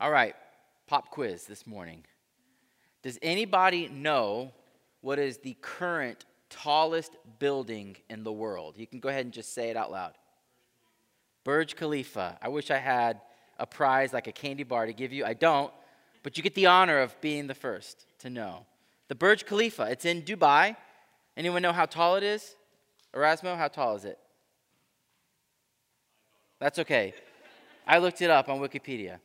All right, pop quiz this morning. Does anybody know what is the current tallest building in the world? You can go ahead and just say it out loud. Burj Khalifa. I wish I had a prize like a candy bar to give you. I don't, but you get the honor of being the first to know. The Burj Khalifa, it's in Dubai. Anyone know how tall it is? Erasmo, how tall is it? That's okay. I looked it up on Wikipedia.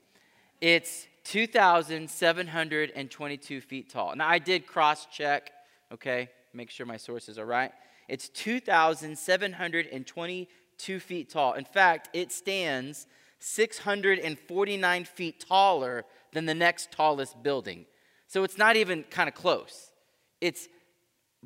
It's 2,722 feet tall. Now, I did cross check, okay, make sure my sources are right. It's 2,722 feet tall. In fact, it stands 649 feet taller than the next tallest building. So it's not even kind of close. It's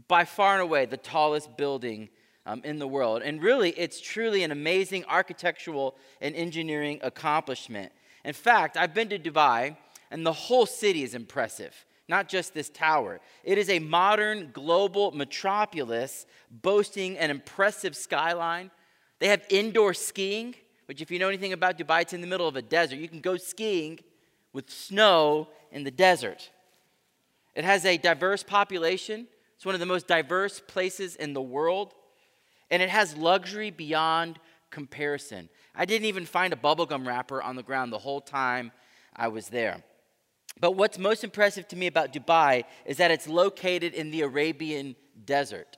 by far and away the tallest building um, in the world. And really, it's truly an amazing architectural and engineering accomplishment. In fact, I've been to Dubai, and the whole city is impressive, not just this tower. It is a modern global metropolis boasting an impressive skyline. They have indoor skiing, which, if you know anything about Dubai, it's in the middle of a desert. You can go skiing with snow in the desert. It has a diverse population. It's one of the most diverse places in the world and it has luxury beyond comparison. I didn't even find a bubblegum wrapper on the ground the whole time I was there. But what's most impressive to me about Dubai is that it's located in the Arabian desert.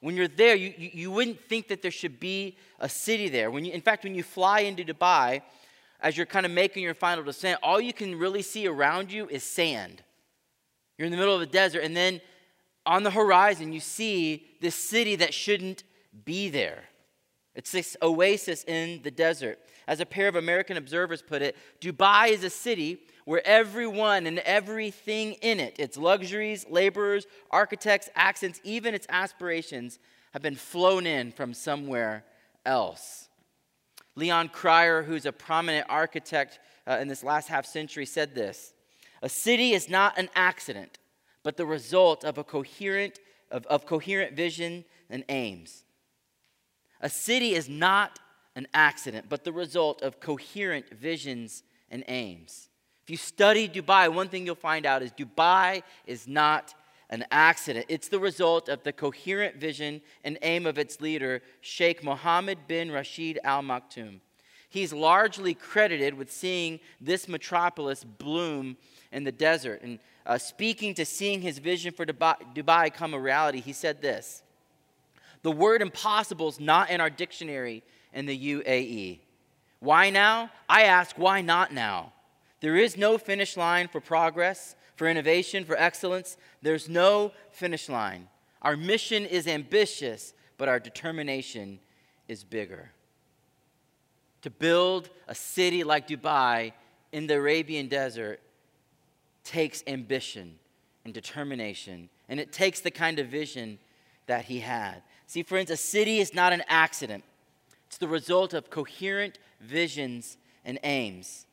When you're there, you, you, you wouldn't think that there should be a city there. When you, in fact, when you fly into Dubai, as you're kind of making your final descent, all you can really see around you is sand. You're in the middle of a desert, and then on the horizon, you see this city that shouldn't be there. It's this oasis in the desert. As a pair of American observers put it, Dubai is a city where everyone and everything in it, its luxuries, laborers, architects, accents, even its aspirations, have been flown in from somewhere else. Leon Krier, who's a prominent architect uh, in this last half century, said this A city is not an accident, but the result of a coherent, of, of coherent vision and aims. A city is not an accident, but the result of coherent visions and aims. If you study Dubai, one thing you'll find out is Dubai is not an accident. It's the result of the coherent vision and aim of its leader, Sheikh Mohammed bin Rashid Al Maktoum. He's largely credited with seeing this metropolis bloom in the desert. And uh, speaking to seeing his vision for Dubai, Dubai come a reality, he said this the word impossible is not in our dictionary in the UAE. Why now? I ask, why not now? There is no finish line for progress, for innovation, for excellence. There's no finish line. Our mission is ambitious, but our determination is bigger. To build a city like Dubai in the Arabian desert takes ambition and determination, and it takes the kind of vision that he had. See, friends, a city is not an accident, it's the result of coherent visions and aims.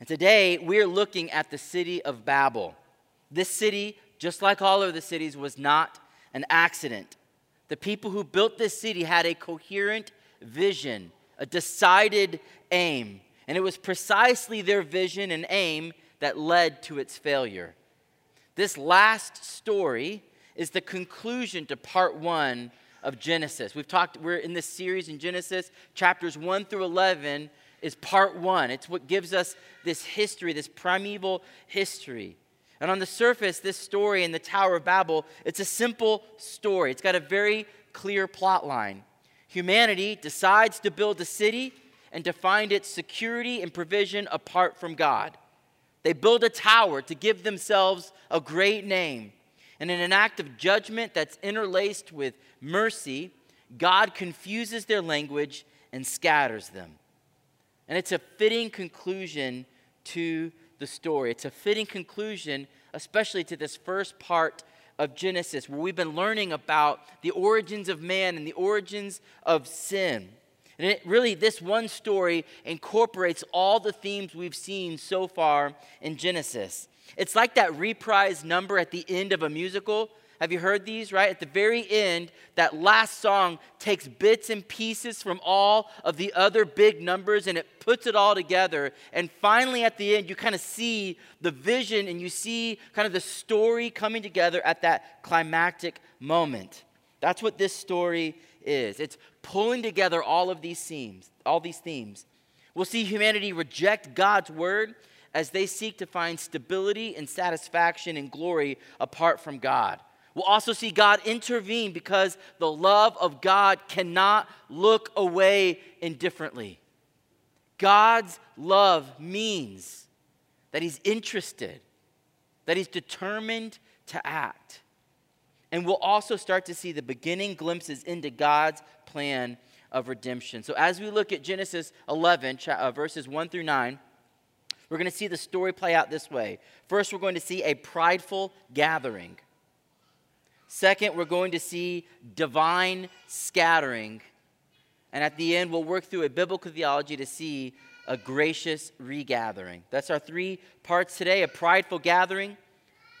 And today, we're looking at the city of Babel. This city, just like all of the cities, was not an accident. The people who built this city had a coherent vision, a decided aim. And it was precisely their vision and aim that led to its failure. This last story is the conclusion to part one of Genesis. We've talked, we're in this series in Genesis, chapters 1 through 11 is part one. It's what gives us this history, this primeval history. And on the surface, this story in the Tower of Babel, it's a simple story. It's got a very clear plot line. Humanity decides to build a city and to find its security and provision apart from God. They build a tower to give themselves a great name and in an act of judgment that's interlaced with mercy, God confuses their language and scatters them. And it's a fitting conclusion to the story. It's a fitting conclusion, especially to this first part of Genesis, where we've been learning about the origins of man and the origins of sin. And it really, this one story incorporates all the themes we've seen so far in Genesis. It's like that reprise number at the end of a musical Have you heard these, right? At the very end, that last song takes bits and pieces from all of the other big numbers and it puts it all together. And finally, at the end, you kind of see the vision and you see kind of the story coming together at that climactic moment. That's what this story is. It's pulling together all of these themes, all these themes. We'll see humanity reject God's word as they seek to find stability and satisfaction and glory apart from God. We'll also see God intervene because the love of God cannot look away indifferently. God's love means that He's interested, that He's determined to act. And we'll also start to see the beginning glimpses into God's plan of redemption. So, as we look at Genesis 11, uh, verses 1 through 9, we're going to see the story play out this way. First, we're going to see a prideful gathering. Second, we're going to see divine scattering. And at the end, we'll work through a biblical theology to see a gracious regathering. That's our three parts today a prideful gathering,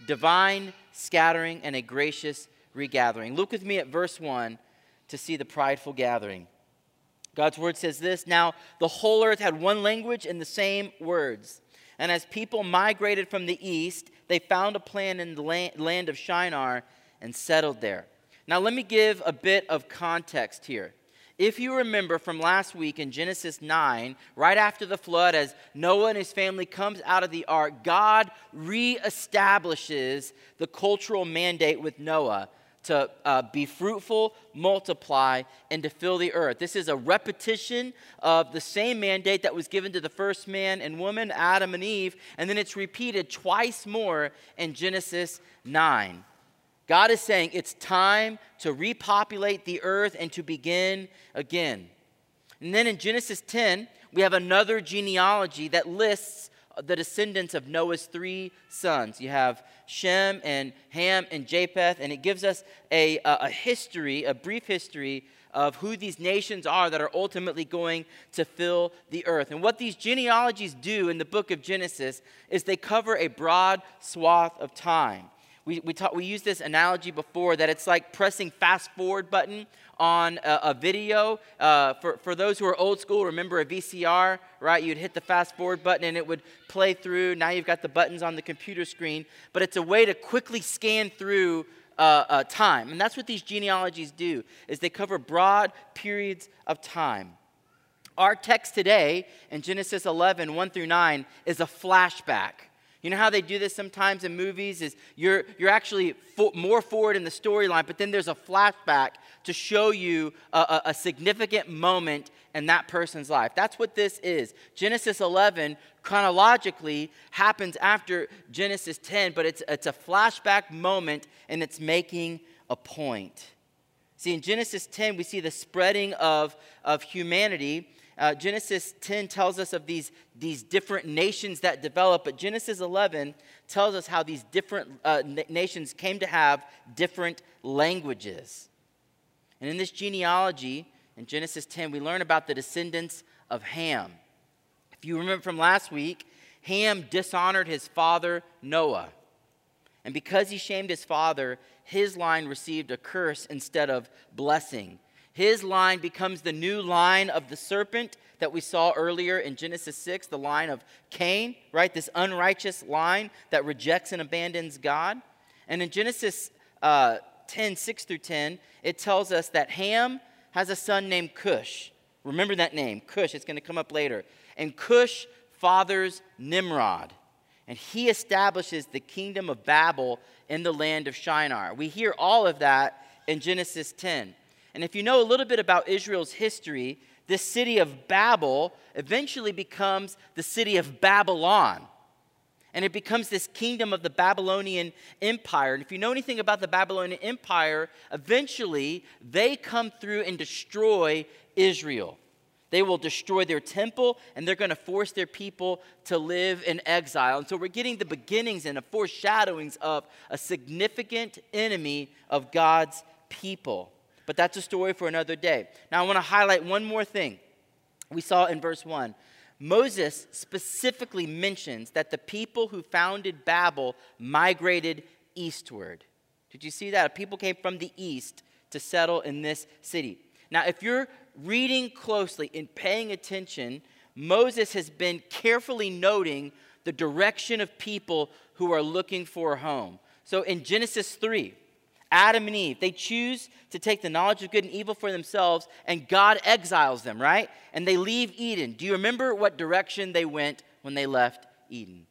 divine scattering, and a gracious regathering. Look with me at verse 1 to see the prideful gathering. God's word says this Now the whole earth had one language and the same words. And as people migrated from the east, they found a plan in the land of Shinar and settled there. Now, let me give a bit of context here. If you remember from last week in Genesis 9, right after the flood, as Noah and his family comes out of the ark, God reestablishes the cultural mandate with Noah to uh, be fruitful, multiply, and to fill the earth. This is a repetition of the same mandate that was given to the first man and woman, Adam and Eve, and then it's repeated twice more in Genesis 9. God is saying it's time to repopulate the earth and to begin again. And then in Genesis 10, we have another genealogy that lists the descendants of Noah's three sons. You have Shem and Ham and Japheth, and it gives us a, a, history, a brief history of who these nations are that are ultimately going to fill the earth. And what these genealogies do in the book of Genesis is they cover a broad swath of time. We, we, talk, we used this analogy before that it's like pressing fast forward button on a, a video. Uh, for, for those who are old school, remember a VCR, right? You'd hit the fast forward button and it would play through. Now you've got the buttons on the computer screen, but it's a way to quickly scan through uh, uh, time. And that's what these genealogies do, is they cover broad periods of time. Our text today in Genesis 11, 1 through 9, is a flashback you know how they do this sometimes in movies is you're, you're actually fo- more forward in the storyline, but then there's a flashback to show you a, a, a significant moment in that person's life. That's what this is. Genesis 11 chronologically happens after Genesis 10, but it's, it's a flashback moment and it's making a point. See, in Genesis 10, we see the spreading of, of humanity uh, Genesis 10 tells us of these, these different nations that develop, but Genesis 11 tells us how these different uh, nations came to have different languages. And in this genealogy, in Genesis 10, we learn about the descendants of Ham. If you remember from last week, Ham dishonored his father Noah. And because he shamed his father, his line received a curse instead of blessing. His line becomes the new line of the serpent that we saw earlier in Genesis 6, the line of Cain, right? This unrighteous line that rejects and abandons God. And in Genesis uh, 10, 6 through 10, it tells us that Ham has a son named Cush. Remember that name, Cush. It's going to come up later. And Cush fathers Nimrod. And he establishes the kingdom of Babel in the land of Shinar. We hear all of that in Genesis 10. And if you know a little bit about Israel's history, this city of Babel eventually becomes the city of Babylon. And it becomes this kingdom of the Babylonian Empire. And if you know anything about the Babylonian Empire, eventually they come through and destroy Israel. They will destroy their temple and they're going to force their people to live in exile. And so we're getting the beginnings and the foreshadowings of a significant enemy of God's people. But that's a story for another day. Now, I want to highlight one more thing we saw in verse 1. Moses specifically mentions that the people who founded Babel migrated eastward. Did you see that? People came from the east to settle in this city. Now, if you're reading closely and paying attention, Moses has been carefully noting the direction of people who are looking for a home. So in Genesis 3, Adam and Eve, they choose to take the knowledge of good and evil for themselves, and God exiles them, right? And they leave Eden. Do you remember what direction they went when they left Eden?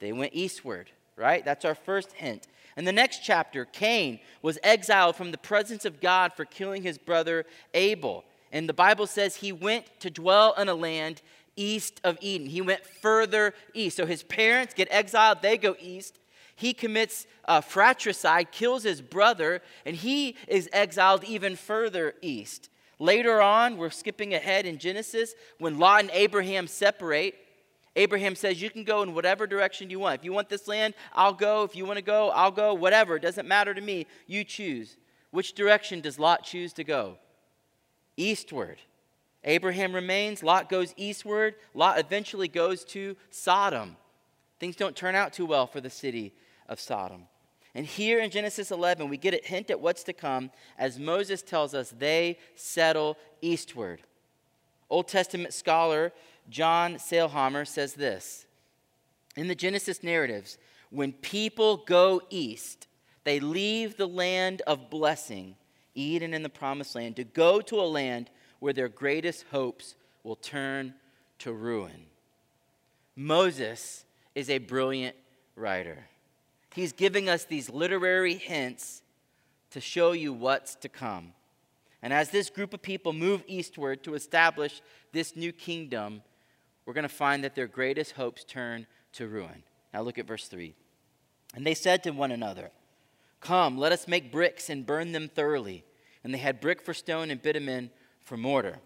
They went eastward, right? That's our first hint. In the next chapter, Cain was exiled from the presence of God for killing his brother Abel. And the Bible says he went to dwell in a land east of Eden. He went further east. So his parents get exiled, they go east. He commits uh, fratricide, kills his brother, and he is exiled even further east. Later on, we're skipping ahead in Genesis, when Lot and Abraham separate, Abraham says, You can go in whatever direction you want. If you want this land, I'll go. If you want to go, I'll go. Whatever. It doesn't matter to me. You choose. Which direction does Lot choose to go? Eastward. Abraham remains. Lot goes eastward. Lot eventually goes to Sodom. Things don't turn out too well for the city of Sodom. And here in Genesis 11, we get a hint at what's to come as Moses tells us they settle eastward. Old Testament scholar John Sailhamer says this In the Genesis narratives, when people go east, they leave the land of blessing, Eden and the promised land, to go to a land where their greatest hopes will turn to ruin. Moses is a brilliant writer. He's giving us these literary hints to show you what's to come. And as this group of people move eastward to establish this new kingdom, we're going to find that their greatest hopes turn to ruin. Now look at verse 3. And they said to one another, Come, let us make bricks and burn them thoroughly. And they had brick for stone and bitumen for mortar.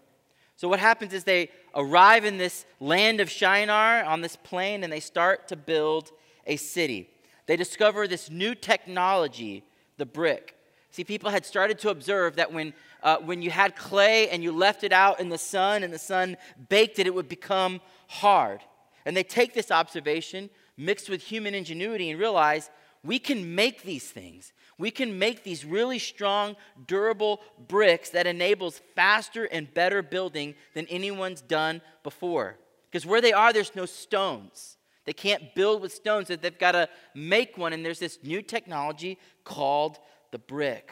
So what happens is they arrive in this land of Shinar on this plain and they start to build a city. They discover this new technology, the brick. See, people had started to observe that when uh, when you had clay and you left it out in the sun and the sun baked it, it would become hard. And they take this observation mixed with human ingenuity and realize we can make these things. We can make these really strong, durable bricks that enables faster and better building than anyone's done before. Because where they are, there's no stones. They can't build with stones, so they've got to make one, and there's this new technology called the brick.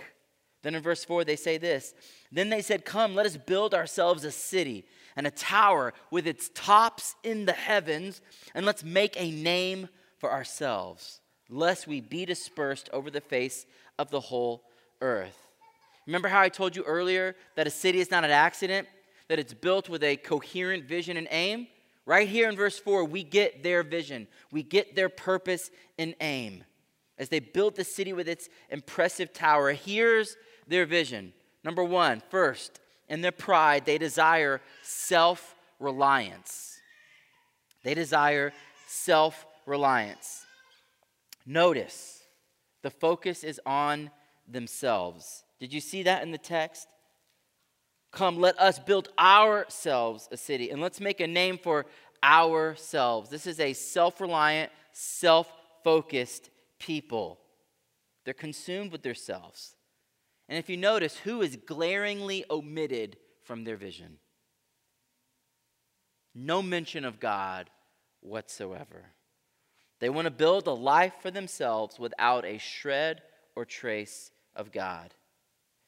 Then in verse 4, they say this Then they said, Come, let us build ourselves a city and a tower with its tops in the heavens, and let's make a name for ourselves, lest we be dispersed over the face of the whole earth. Remember how I told you earlier that a city is not an accident, that it's built with a coherent vision and aim? Right here in verse 4, we get their vision, we get their purpose and aim. As they built the city with its impressive tower, here's their vision. Number one, first, in their pride, they desire self reliance. They desire self reliance. Notice the focus is on themselves. Did you see that in the text? Come, let us build ourselves a city and let's make a name for ourselves. This is a self reliant, self focused people. They're consumed with themselves. And if you notice, who is glaringly omitted from their vision? No mention of God whatsoever. They want to build a life for themselves without a shred or trace of God.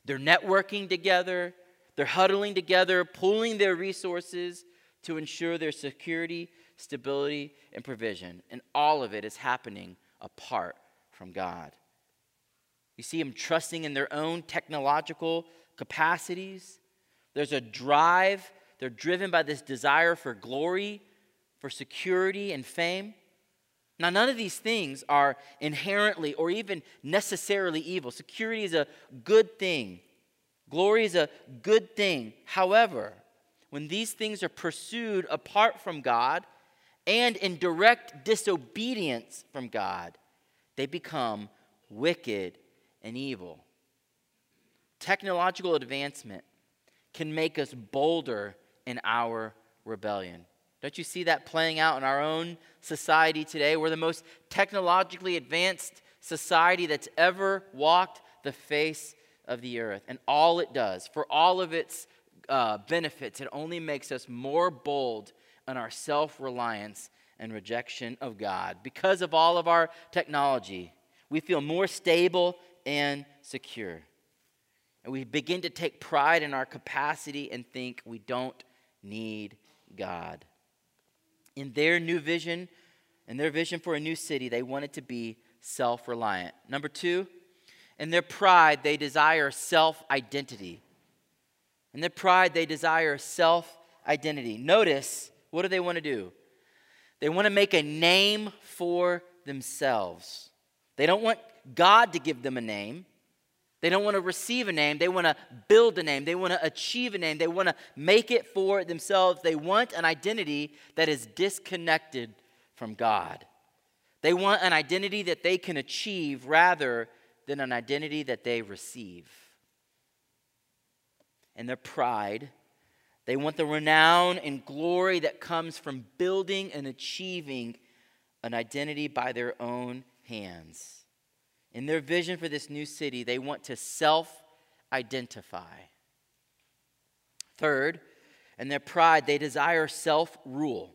They're networking together, they're huddling together, pooling their resources to ensure their security, stability, and provision. And all of it is happening apart from God. You see them trusting in their own technological capacities. There's a drive, they're driven by this desire for glory, for security, and fame. Now, none of these things are inherently or even necessarily evil. Security is a good thing, glory is a good thing. However, when these things are pursued apart from God and in direct disobedience from God, they become wicked and evil. Technological advancement can make us bolder in our rebellion. Don't you see that playing out in our own society today? We're the most technologically advanced society that's ever walked the face of the earth. And all it does, for all of its uh, benefits, it only makes us more bold in our self reliance and rejection of God. Because of all of our technology, we feel more stable and secure. And we begin to take pride in our capacity and think we don't need God. In their new vision, and their vision for a new city, they wanted to be self reliant. Number two, in their pride, they desire self identity. In their pride, they desire self identity. Notice, what do they want to do? They want to make a name for themselves. They don't want God to give them a name. They don't want to receive a name. They want to build a name. They want to achieve a name. They want to make it for themselves. They want an identity that is disconnected from God. They want an identity that they can achieve rather than an identity that they receive. And their pride, they want the renown and glory that comes from building and achieving an identity by their own hands. In their vision for this new city, they want to self identify. Third, in their pride, they desire self rule.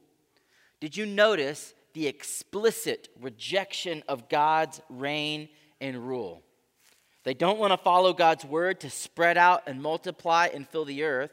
Did you notice the explicit rejection of God's reign and rule? They don't want to follow God's word to spread out and multiply and fill the earth.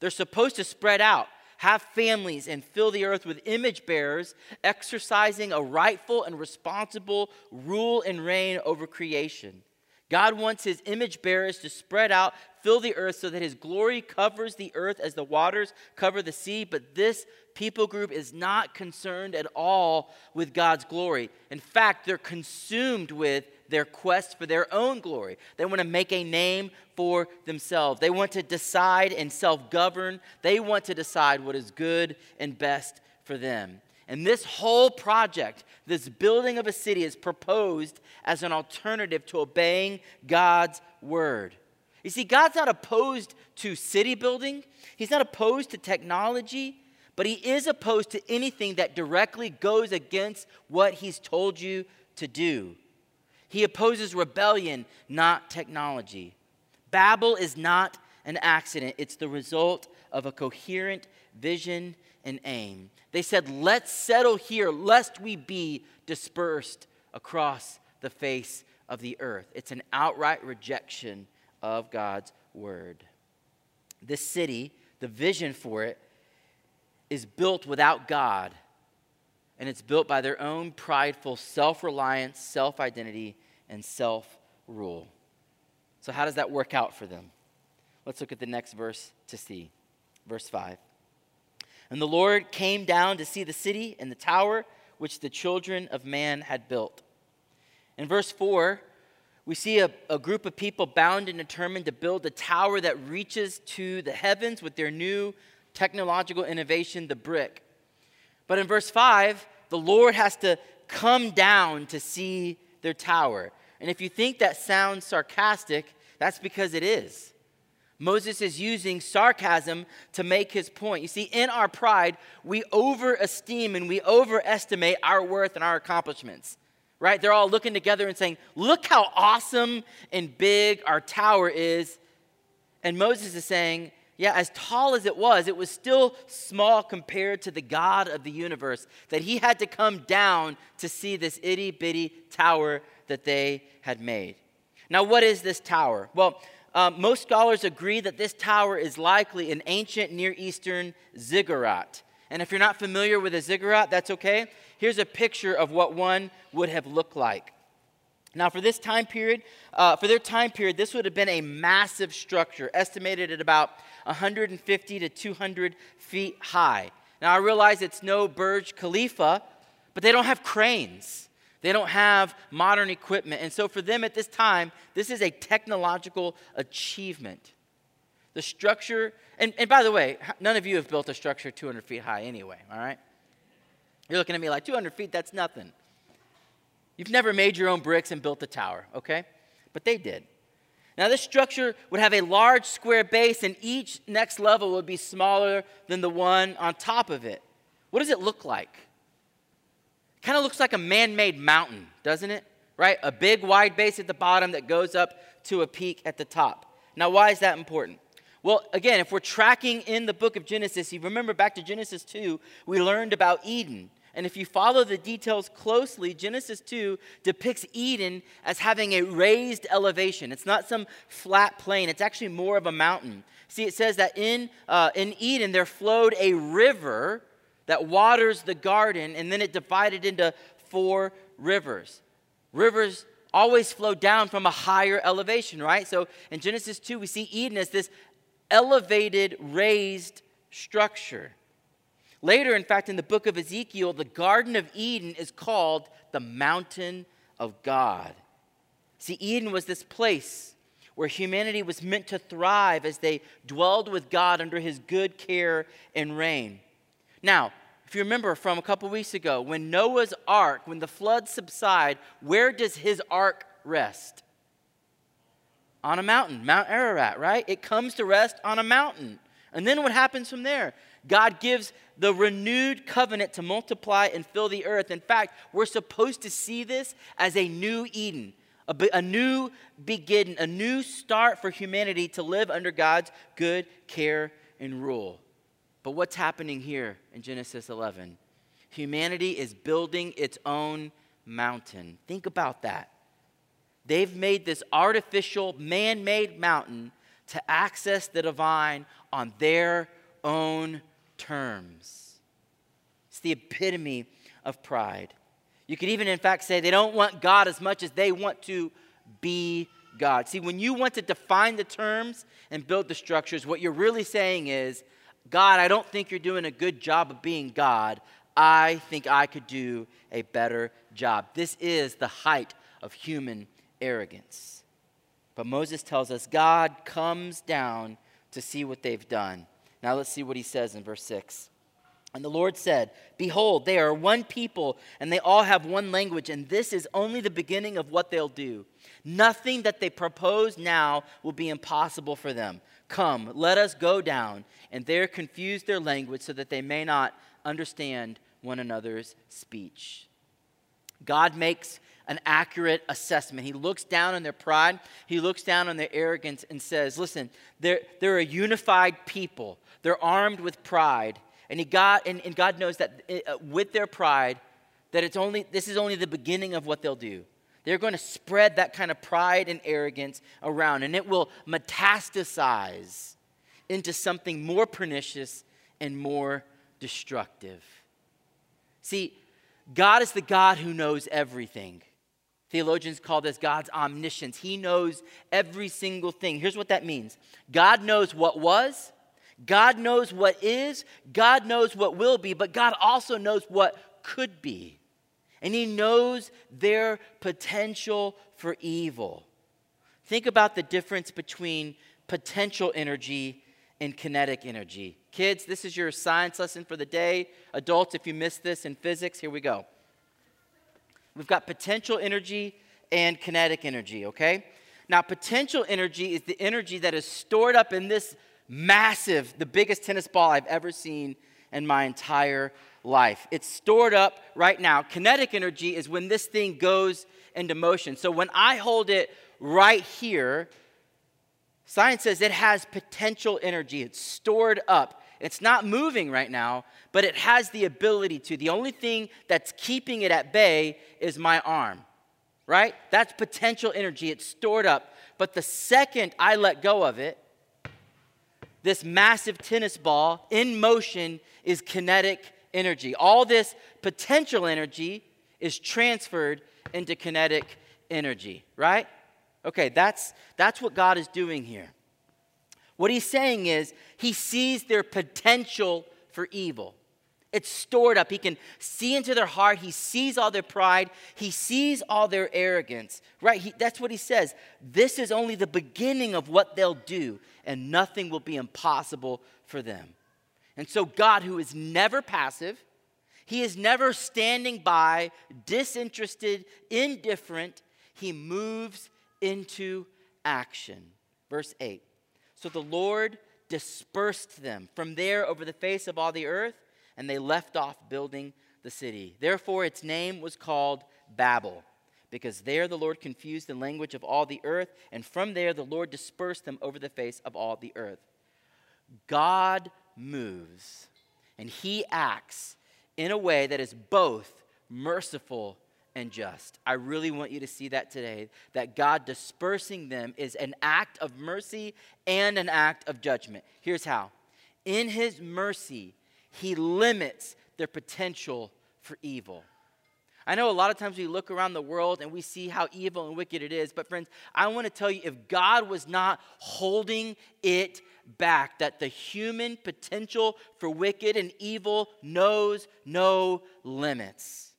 They're supposed to spread out have families, and fill the earth with image bearers, exercising a rightful and responsible rule and reign over creation. God wants his image bearers to spread out, fill the earth, so that his glory covers the earth as the waters cover the sea. But this people group is not concerned at all with God's glory. In fact, they're consumed with their quest for their own glory. They want to make a name for themselves. They want to decide and self govern. They want to decide what is good and best for them. And this whole project, this building of a city, is proposed as an alternative to obeying God's word. You see, God's not opposed to city building, He's not opposed to technology, but He is opposed to anything that directly goes against what He's told you to do. He opposes rebellion, not technology. Babel is not an accident, it's the result of a coherent vision and aim. They said, Let's settle here, lest we be dispersed across the face of the earth. It's an outright rejection of God's word. This city, the vision for it, is built without God and it's built by their own prideful self reliance, self identity, and self rule. So, how does that work out for them? Let's look at the next verse to see. Verse 5. And the Lord came down to see the city and the tower which the children of man had built. In verse 4, we see a, a, group of people bound and determined to build a tower that reaches to the heavens with their new technological innovation, the brick. But in verse 5, the Lord has to come down to see their tower. And if you think that sounds sarcastic, that's because it is. Moses is using sarcasm to make his point. You see, in our pride, we overesteem and we overestimate our worth and our accomplishments, right? They're all looking together and saying, Look how awesome and big our tower is. And Moses is saying, yeah, as tall as it was, it was still small compared to the God of the universe, that he had to come down to see this itty bitty tower that they had made. Now, what is this tower? Well, um, most scholars agree that this tower is likely an ancient Near Eastern ziggurat. And if you're not familiar with a ziggurat, that's okay. Here's a picture of what one would have looked like. Now, for this time period, uh, for their time period, this would have been a massive structure, estimated at about 150 to 200 feet high. Now, I realize it's no Burj Khalifa, but they don't have cranes. They don't have modern equipment. And so, for them at this time, this is a technological achievement. The structure, and, and by the way, none of you have built a structure 200 feet high anyway, all right? You're looking at me like 200 feet, that's nothing. You've never made your own bricks and built a tower, okay? But they did. Now, this structure would have a large square base, and each next level would be smaller than the one on top of it. What does it look like? Kind of looks like a man made mountain, doesn't it? right? A big wide base at the bottom that goes up to a peak at the top. Now, why is that important? Well, again, if we're tracking in the book of Genesis, you remember back to Genesis 2, we learned about Eden. And if you follow the details closely, Genesis 2 depicts Eden as having a raised elevation. It's not some flat plain, it's actually more of a mountain. See, it says that in, uh, in Eden there flowed a river that waters the garden, and then it divided into four rivers. Rivers always flow down from a higher elevation, right? So in Genesis 2, we see Eden as this elevated, raised structure. Later, in fact, in the book of Ezekiel, the Garden of Eden is called the Mountain of God. See, Eden was this place where humanity was meant to thrive as they dwelled with God under his good care and reign. Now, if you remember from a couple weeks ago, when Noah's ark, when the floods subside, where does his ark rest? On a mountain, Mount Ararat, right? It comes to rest on a mountain. And then what happens from there? God gives the renewed covenant to multiply and fill the earth. In fact, we're supposed to see this as a new Eden, a, a, new beginning, a new start for humanity to live under God's good care and rule. But what's happening here in Genesis 11? Humanity is building its own mountain. Think about that. They've made this artificial, man made mountain to access the divine on their own terms. It's the epitome of pride. You could even, in fact, say they don't want God as much as they want to be God. See, when you want to define the terms and build the structures, what you're really saying is, God, I don't think you're doing a good job of being God. I think I could do a better job. This is the height of human arrogance. But Moses tells us God comes down to see what they've done. Now let's see what he says in verse 6. And the Lord said, Behold, they are one people, and they all have one language, and this is only the beginning of what they'll do. Nothing that they propose now will be impossible for them. Come, let us go down, and there confuse their language so that they may not understand one another's speech. God makes an accurate assessment. He looks down on their pride, he looks down on their arrogance, and says, Listen, they're, they're a unified people. They're armed with pride. And, he got, and, and God knows that uh, with their pride, that it's only, this is only the beginning of what they'll do. They're going to spread that kind of pride and arrogance around, and it will metastasize into something more pernicious and more destructive. See, God is the God who knows everything. Theologians call this God's omniscience. He knows every single thing. Here's what that means God knows what was, God knows what is, God knows what will be, but God also knows what could be. And He knows their potential for evil. Think about the difference between potential energy and kinetic energy. Kids, this is your science lesson for the day. Adults, if you missed this in physics, here we go. We've got potential energy and kinetic energy, okay? Now, potential energy is the energy that is stored up in this massive, the biggest tennis ball I've ever seen in my entire life. It's stored up right now. Kinetic energy is when this thing goes into motion. So when I hold it right here, science says it has potential energy. It's stored up. It's not moving right now, but it has the ability to. The only thing that's keeping it at bay is my arm, right? That's potential energy. It's stored up. But the second I let go of it, this massive tennis ball in motion is kinetic energy. All this potential energy is transferred into kinetic energy, right? Okay, that's, that's what God is doing here. What he's saying is, he sees their potential for evil. It's stored up. He can see into their heart. He sees all their pride. He sees all their arrogance. Right? He, that's what he says. This is only the beginning of what they'll do, and nothing will be impossible for them. And so, God, who is never passive, he is never standing by, disinterested, indifferent, he moves into action. Verse 8 So the Lord dispersed them from there over the face of all the earth and they left off building the city. Therefore, its name was called Babel, because there the Lord confused the language of all the earth, and from there the Lord dispersed them over the face of all the earth. God moves, and he acts in a way that is both merciful and just. I really want you to see that today that God dispersing them is an act of mercy and an act of judgment. Here's how in his mercy, he limits their potential for evil. I know a lot of times we look around the world and we see how evil and wicked it is, but friends, I want to tell you if God was not holding it back, that the human potential for wicked and evil knows no limits.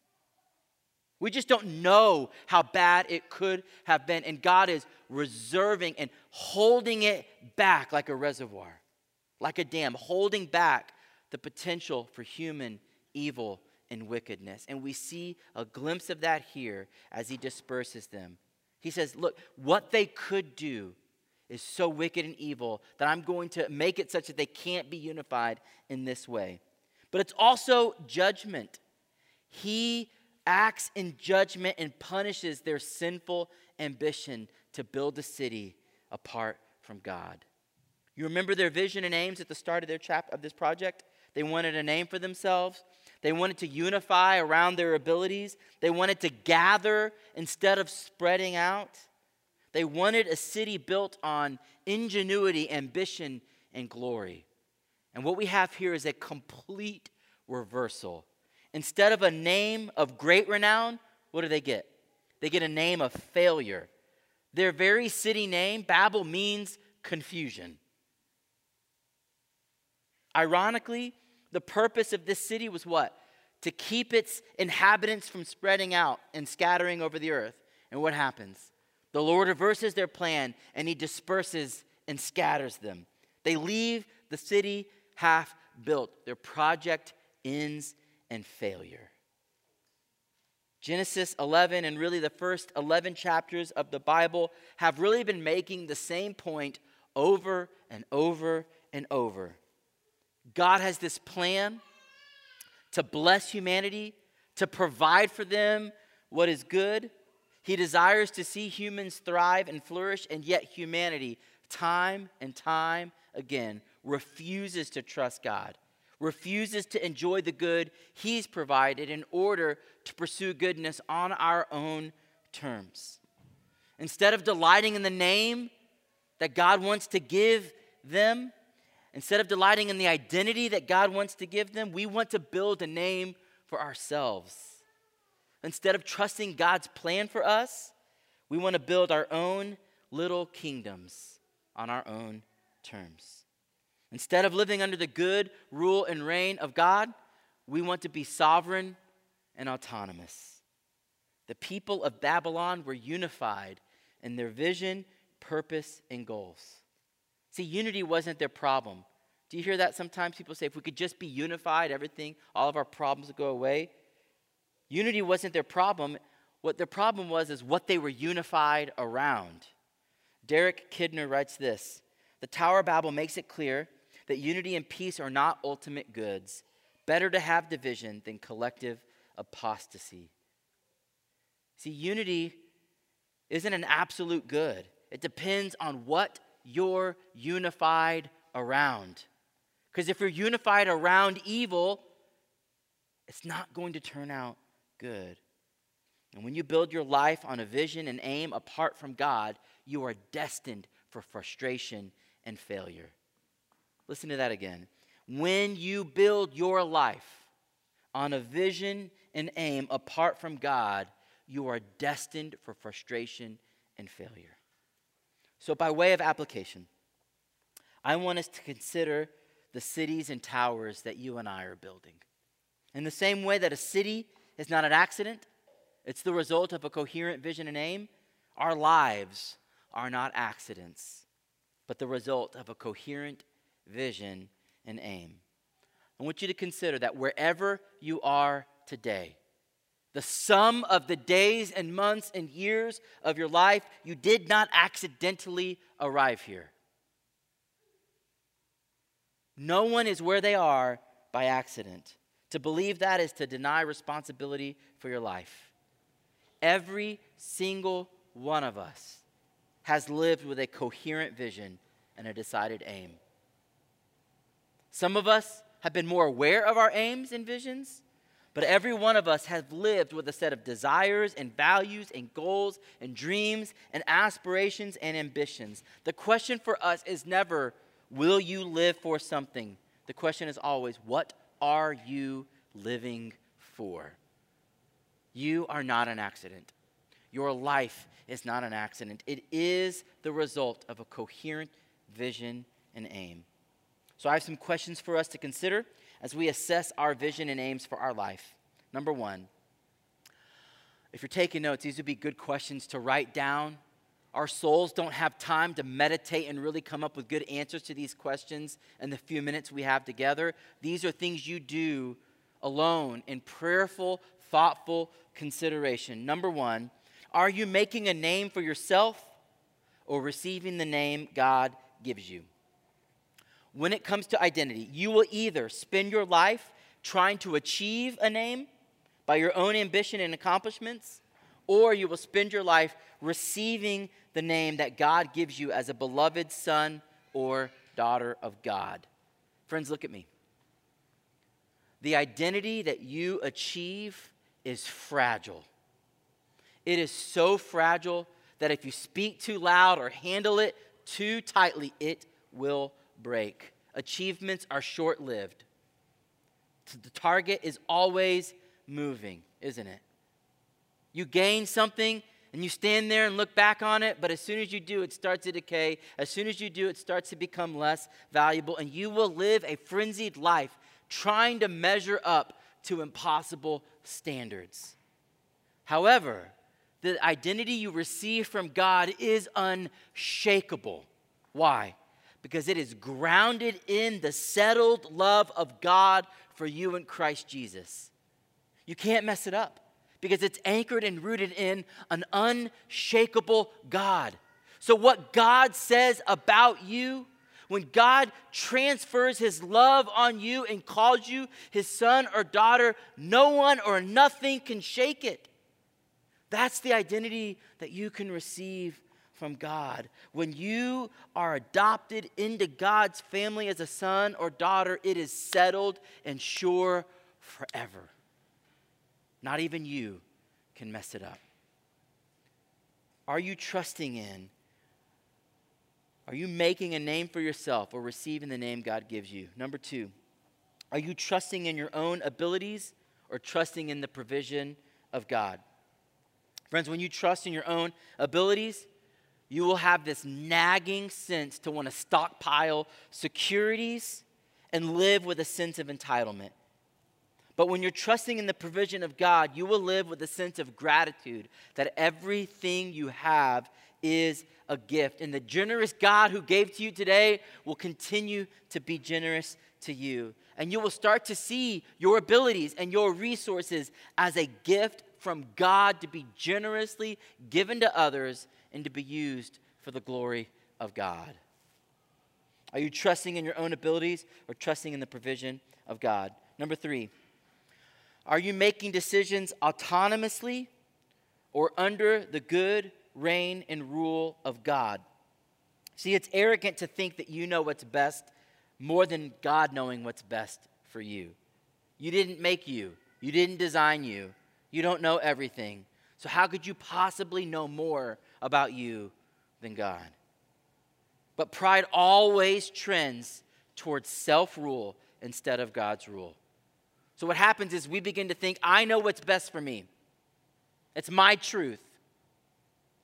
We just don't know how bad it could have been, and God is reserving and holding it back like a reservoir, like a dam, holding back the potential for human evil and wickedness. And we see a glimpse of that here as he disperses them. He says, Look, what they could do is so wicked and evil that I'm going to make it such that they can't be unified in this way. But it's also judgment. He acts in judgment and punishes their sinful ambition to build a city apart from God. You remember their vision and aims at the start of their chap of this project? They wanted a name for themselves. They wanted to unify around their abilities. They wanted to gather instead of spreading out. They wanted a city built on ingenuity, ambition, and glory. And what we have here is a complete reversal. Instead of a name of great renown, what do they get? They get a name of failure. Their very city name, Babel, means confusion. Ironically, the purpose of this city was what? To keep its inhabitants from spreading out and scattering over the earth. And what happens? The Lord reverses their plan and he disperses and scatters them. They leave the city half built. Their project ends in failure. Genesis 11 and really the first 11 chapters of the Bible have really been making the same point over and over and over. God has this plan to bless humanity, to provide for them what is good. He desires to see humans thrive and flourish, and yet humanity, time and time again, refuses to trust God, refuses to enjoy the good He's provided in order to pursue goodness on our own terms. Instead of delighting in the name that God wants to give them, Instead of delighting in the identity that God wants to give them, we want to build a name for ourselves. Instead of trusting God's plan for us, we want to build our own little kingdoms on our own terms. Instead of living under the good rule and reign of God, we want to be sovereign and autonomous. The people of Babylon were unified in their vision, purpose, and goals. See, unity wasn't their problem. Do you hear that sometimes? People say, if we could just be unified, everything, all of our problems would go away. Unity wasn't their problem. What their problem was is what they were unified around. Derek Kidner writes this The Tower of Babel makes it clear that unity and peace are not ultimate goods. Better to have division than collective apostasy. See, unity isn't an absolute good, it depends on what you're unified around. Because if you're unified around evil, it's not going to turn out good. And when you build your life on a vision and aim apart from God, you are destined for frustration and failure. Listen to that again. When you build your life on a vision and aim apart from God, you are destined for frustration and failure. So, by way of application, I want us to consider the cities and towers that you and I are building. In the same way that a city is not an accident, it's the result of a coherent vision and aim, our lives are not accidents, but the result of a coherent vision and aim. I want you to consider that wherever you are today, the sum of the days and months and years of your life, you did not accidentally arrive here. No one is where they are by accident. To believe that is to deny responsibility for your life. every single one of us has lived with a coherent vision and a decided aim. Some of us have been more aware of our aims and visions, but every one of us has lived with a set of desires and values and goals and dreams and aspirations and ambitions. The question for us is never, will you live for something? The question is always, what are you living for? You are not an accident. Your life is not an accident. It is the result of a coherent vision and aim. So I have some questions for us to consider as we assess our vision and aims for our life. Number one, if you're taking notes, these would be good questions to write down. Our souls don't have time to meditate and really come up with good answers to these questions in the few minutes we have together. These are things you do alone in prayerful, thoughtful consideration. Number one, are you making a name for yourself or receiving the name God gives you? When it comes to identity, you will either spend your life trying to achieve a name by your own ambition and accomplishments, or you will spend your life receiving the name that God gives you as a beloved son or daughter of God. Friends, look at me. The identity that you achieve is fragile. It is so fragile that if you speak too loud or handle it too tightly, it will break. Achievements are short lived. The target is always moving, isn't it? You gain something and you stand there and look back on it, but as soon as you do, it starts to decay. As soon as you do, it starts to become less valuable, and you will live a frenzied life trying to measure up to impossible standards. However, the identity you receive from God is unshakable. Why? Because it is grounded in the settled love of God for you in Christ Jesus. You can't mess it up because it's anchored and rooted in an unshakable God. So, what God says about you, when God transfers his love on you and calls you his son or daughter, no one or nothing can shake it. That's the identity that you can receive from God. When you are adopted into God's family as a son or daughter, it is settled and sure forever. Not even you can mess it up. Are you trusting in? Are you making a name for yourself or receiving the name God gives you? Number two, are you trusting in your own abilities or trusting in the provision of God? Friends, when you trust in your own abilities, you will have this nagging sense to want to stockpile securities and live with a sense of entitlement. But when you're trusting in the provision of God, you will live with a sense of gratitude that everything you have is a gift. And the generous God who gave to you today will continue to be generous to you. And you will start to see your abilities and your resources as a gift from God to be generously given to others and to be used for the glory of God? Are you trusting in your own abilities or trusting in the provision of God? Number three, are you making decisions autonomously or under the good reign and rule of God? See, it's arrogant to think that you know what's best more than God knowing what's best for you. You didn't make you, you didn't design you, you don't know everything. So, how could you possibly know more about you than God. But pride always trends towards self rule instead of God's rule. So what happens is we begin to think, I know what's best for me. It's my truth.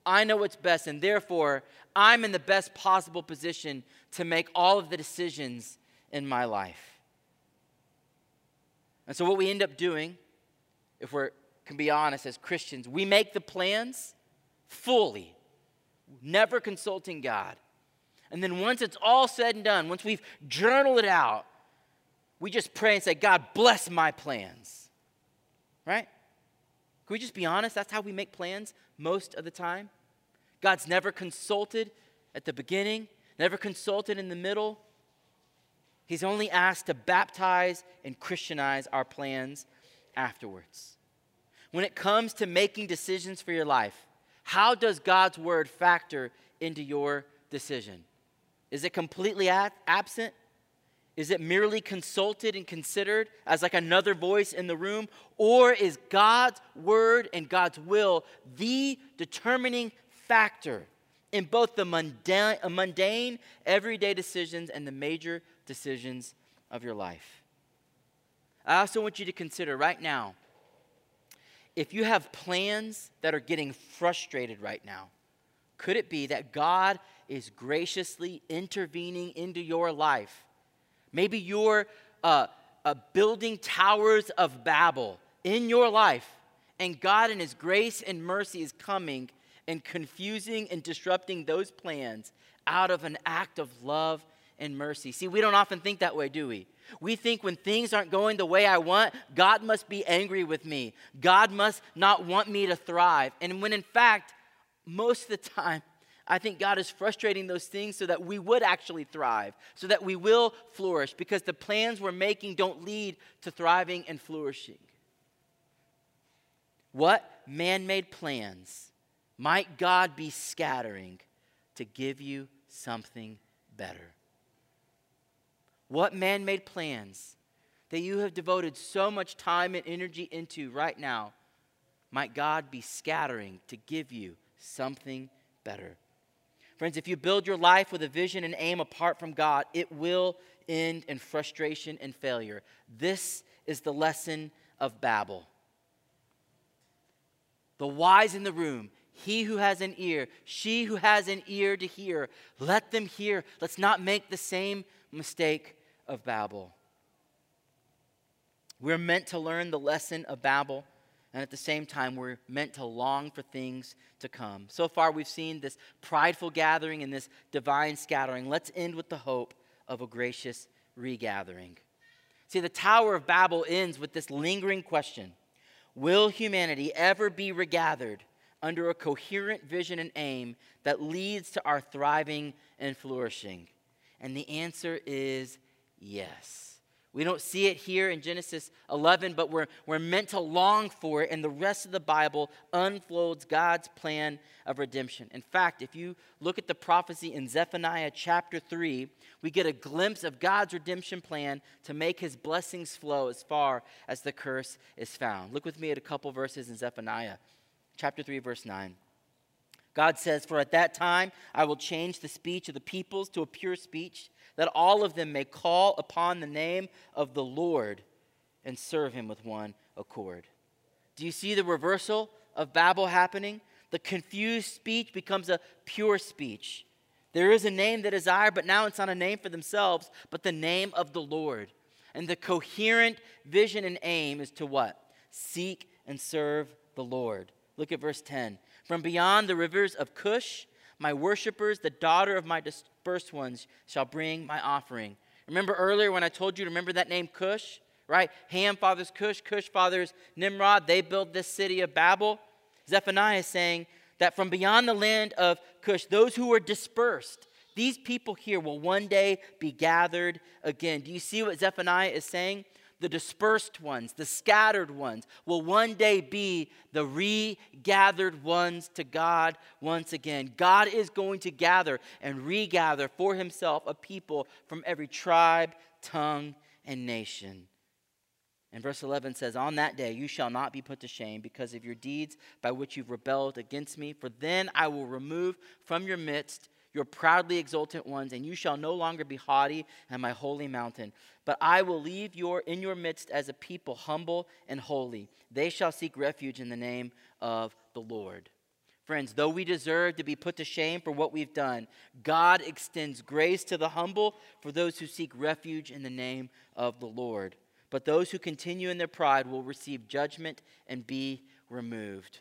I know what's best, and therefore I'm in the best possible position to make all of the decisions in my life. And so, what we end up doing, if we can be honest as Christians, we make the plans fully, never consulting God. And then once it's all said and done, once we've journaled it out, we just pray and say, God, bless my plans. Right? Can we just be honest? That's how we make plans most of the time. God's never consulted at the beginning, never consulted in the middle. He's only asked to baptize and Christianize our plans afterwards. When it comes to making decisions for your life, how does God's word factor into your decision? Is it completely absent? Is it merely consulted and considered as like another voice in the room? Or is God's word and God's will the determining factor in both the mundane, uh, mundane everyday decisions and the major decisions of your life? I also want you to consider right now if you have plans that are getting frustrated right now, could it be that God is graciously intervening into your life? Maybe you're uh, uh, building towers of Babel in your life, and God, in His grace and mercy, is coming and confusing and disrupting those plans out of an act of love and mercy. See, we don't often think that way, do we? We think when things aren't going the way I want, God must be angry with me. God must not want me to thrive. And when in fact, most of the time, I think God is frustrating those things so that we would actually thrive, so that we will flourish, because the plans we're making don't lead to thriving and flourishing. What man made plans might God be scattering to give you something better? What man made plans that you have devoted so much time and energy into right now might God be scattering to give you something better? Friends, if you build your life with a vision and aim apart from God, it will end in frustration and failure. This is the lesson of Babel. The wise in the room, he who has an ear, she who has an ear to hear, let them hear. Let's not make the same mistake of Babel. We're meant to learn the lesson of Babel, and at the same time, we're meant to long for things to come. So far, we've seen this prideful gathering and this divine scattering. Let's end with the hope of a gracious regathering. See, the Tower of Babel ends with this lingering question Will humanity ever be regathered under a coherent vision and aim that leads to our thriving and flourishing? And the answer is yes. We don't see it here in Genesis 11, but we're, we're meant to long for it, and the rest of the Bible unfolds God's plan of redemption. In fact, if you look at the prophecy in Zephaniah chapter 3, we get a glimpse of God's redemption plan to make his blessings flow as far as the curse is found. Look with me at a couple verses in Zephaniah chapter 3, verse 9. God says, For at that time I will change the speech of the peoples to a pure speech that all of them may call upon the name of the Lord and serve him with one accord. Do you see the reversal of Babel happening? The confused speech becomes a pure speech. There is a name that is I, but now it's not a name for themselves, but the name of the Lord. And the coherent vision and aim is to what? Seek and serve the Lord. Look at verse 10. From beyond the rivers of Cush, my worshippers, the daughter of my dispersed ones, shall bring my offering. Remember earlier when I told you to remember that name Cush, right? Ham fathers Cush, Cush fathers Nimrod. They built this city of Babel. Zephaniah is saying that from beyond the land of Cush, those who were dispersed, these people here will one day be gathered again. Do you see what Zephaniah is saying? The dispersed ones, the scattered ones, will one day be the regathered ones to God once again. God is going to gather and regather for himself a people from every tribe, tongue, and nation. And verse 11 says, On that day you shall not be put to shame because of your deeds by which you've rebelled against me, for then I will remove from your midst your proudly exultant ones, and you shall no longer be haughty at my holy mountain. But I will leave your in your midst as a people humble and holy. They shall seek refuge in the name of the Lord. Friends, though we deserve to be put to shame for what we've done, God extends grace to the humble for those who seek refuge in the name of the Lord. But those who continue in their pride will receive judgment and be removed.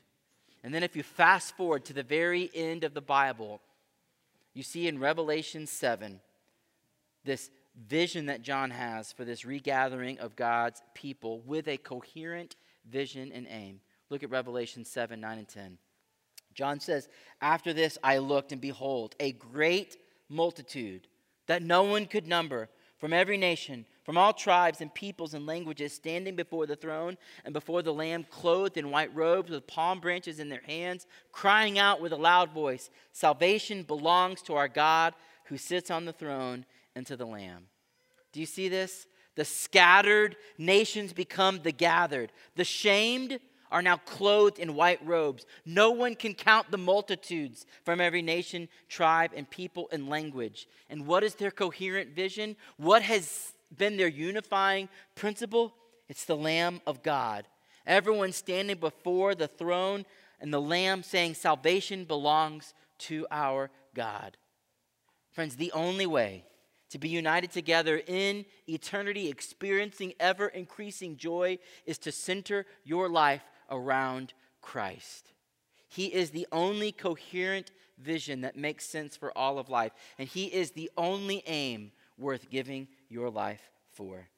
And then, if you fast forward to the very end of the Bible, you see in Revelation 7 this vision that John has for this regathering of God's people with a coherent vision and aim. Look at Revelation 7 9 and 10. John says, After this I looked, and behold, a great multitude that no one could number from every nation, from all tribes and peoples and languages, standing before the throne and before the Lamb, clothed in white robes with palm branches in their hands, crying out with a loud voice Salvation belongs to our God who sits on the throne and to the Lamb. Do you see this? The scattered nations become the gathered. The shamed are now clothed in white robes. No one can count the multitudes from every nation, tribe, and people and language. And what is their coherent vision? What has been their unifying principle? It's the Lamb of God. Everyone standing before the throne and the Lamb saying, Salvation belongs to our God. Friends, the only way to be united together in eternity, experiencing ever increasing joy, is to center your life around Christ. He is the only coherent vision that makes sense for all of life, and He is the only aim worth giving your life for.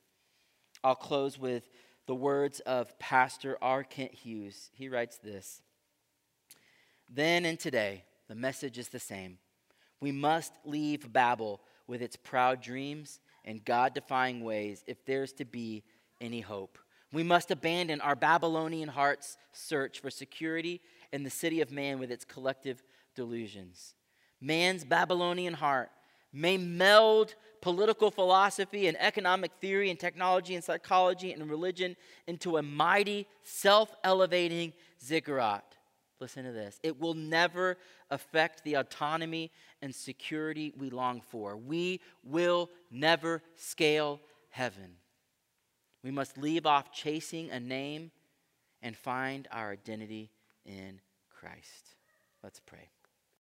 I'll close with the words of Pastor R. Kent Hughes. He writes this Then and today, the message is the same. We must leave Babel with its proud dreams and God defying ways if there's to be any hope. We must abandon our Babylonian heart's search for security in the city of man with its collective delusions. Man's Babylonian heart may meld political philosophy and economic theory and technology and psychology and religion into a mighty, self elevating ziggurat. Listen to this. It will never affect the autonomy and security we long for. We will never scale heaven. We must leave off chasing a name and find our identity in Christ. Let's pray.